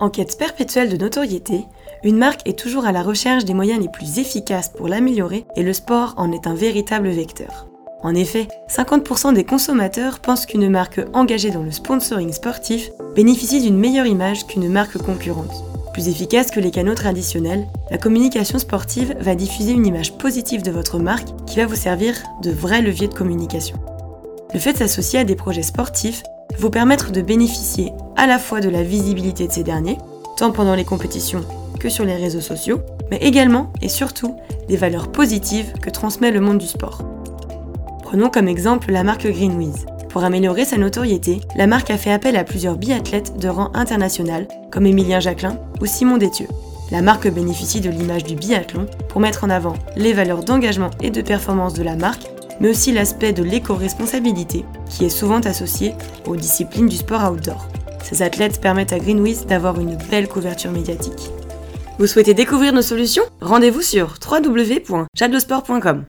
En quête perpétuelle de notoriété, une marque est toujours à la recherche des moyens les plus efficaces pour l'améliorer et le sport en est un véritable vecteur. En effet, 50% des consommateurs pensent qu'une marque engagée dans le sponsoring sportif bénéficie d'une meilleure image qu'une marque concurrente. Plus efficace que les canaux traditionnels, la communication sportive va diffuser une image positive de votre marque qui va vous servir de vrai levier de communication. Le fait de s'associer à des projets sportifs vous permettre de bénéficier à la fois de la visibilité de ces derniers, tant pendant les compétitions que sur les réseaux sociaux, mais également et surtout des valeurs positives que transmet le monde du sport. Prenons comme exemple la marque Greenwiz. Pour améliorer sa notoriété, la marque a fait appel à plusieurs biathlètes de rang international, comme Émilien Jacquelin ou Simon Détieux. La marque bénéficie de l'image du biathlon pour mettre en avant les valeurs d'engagement et de performance de la marque mais aussi l'aspect de l'éco-responsabilité qui est souvent associé aux disciplines du sport outdoor. Ces athlètes permettent à Greenwiz d'avoir une belle couverture médiatique. Vous souhaitez découvrir nos solutions? Rendez-vous sur www.jadlosport.com.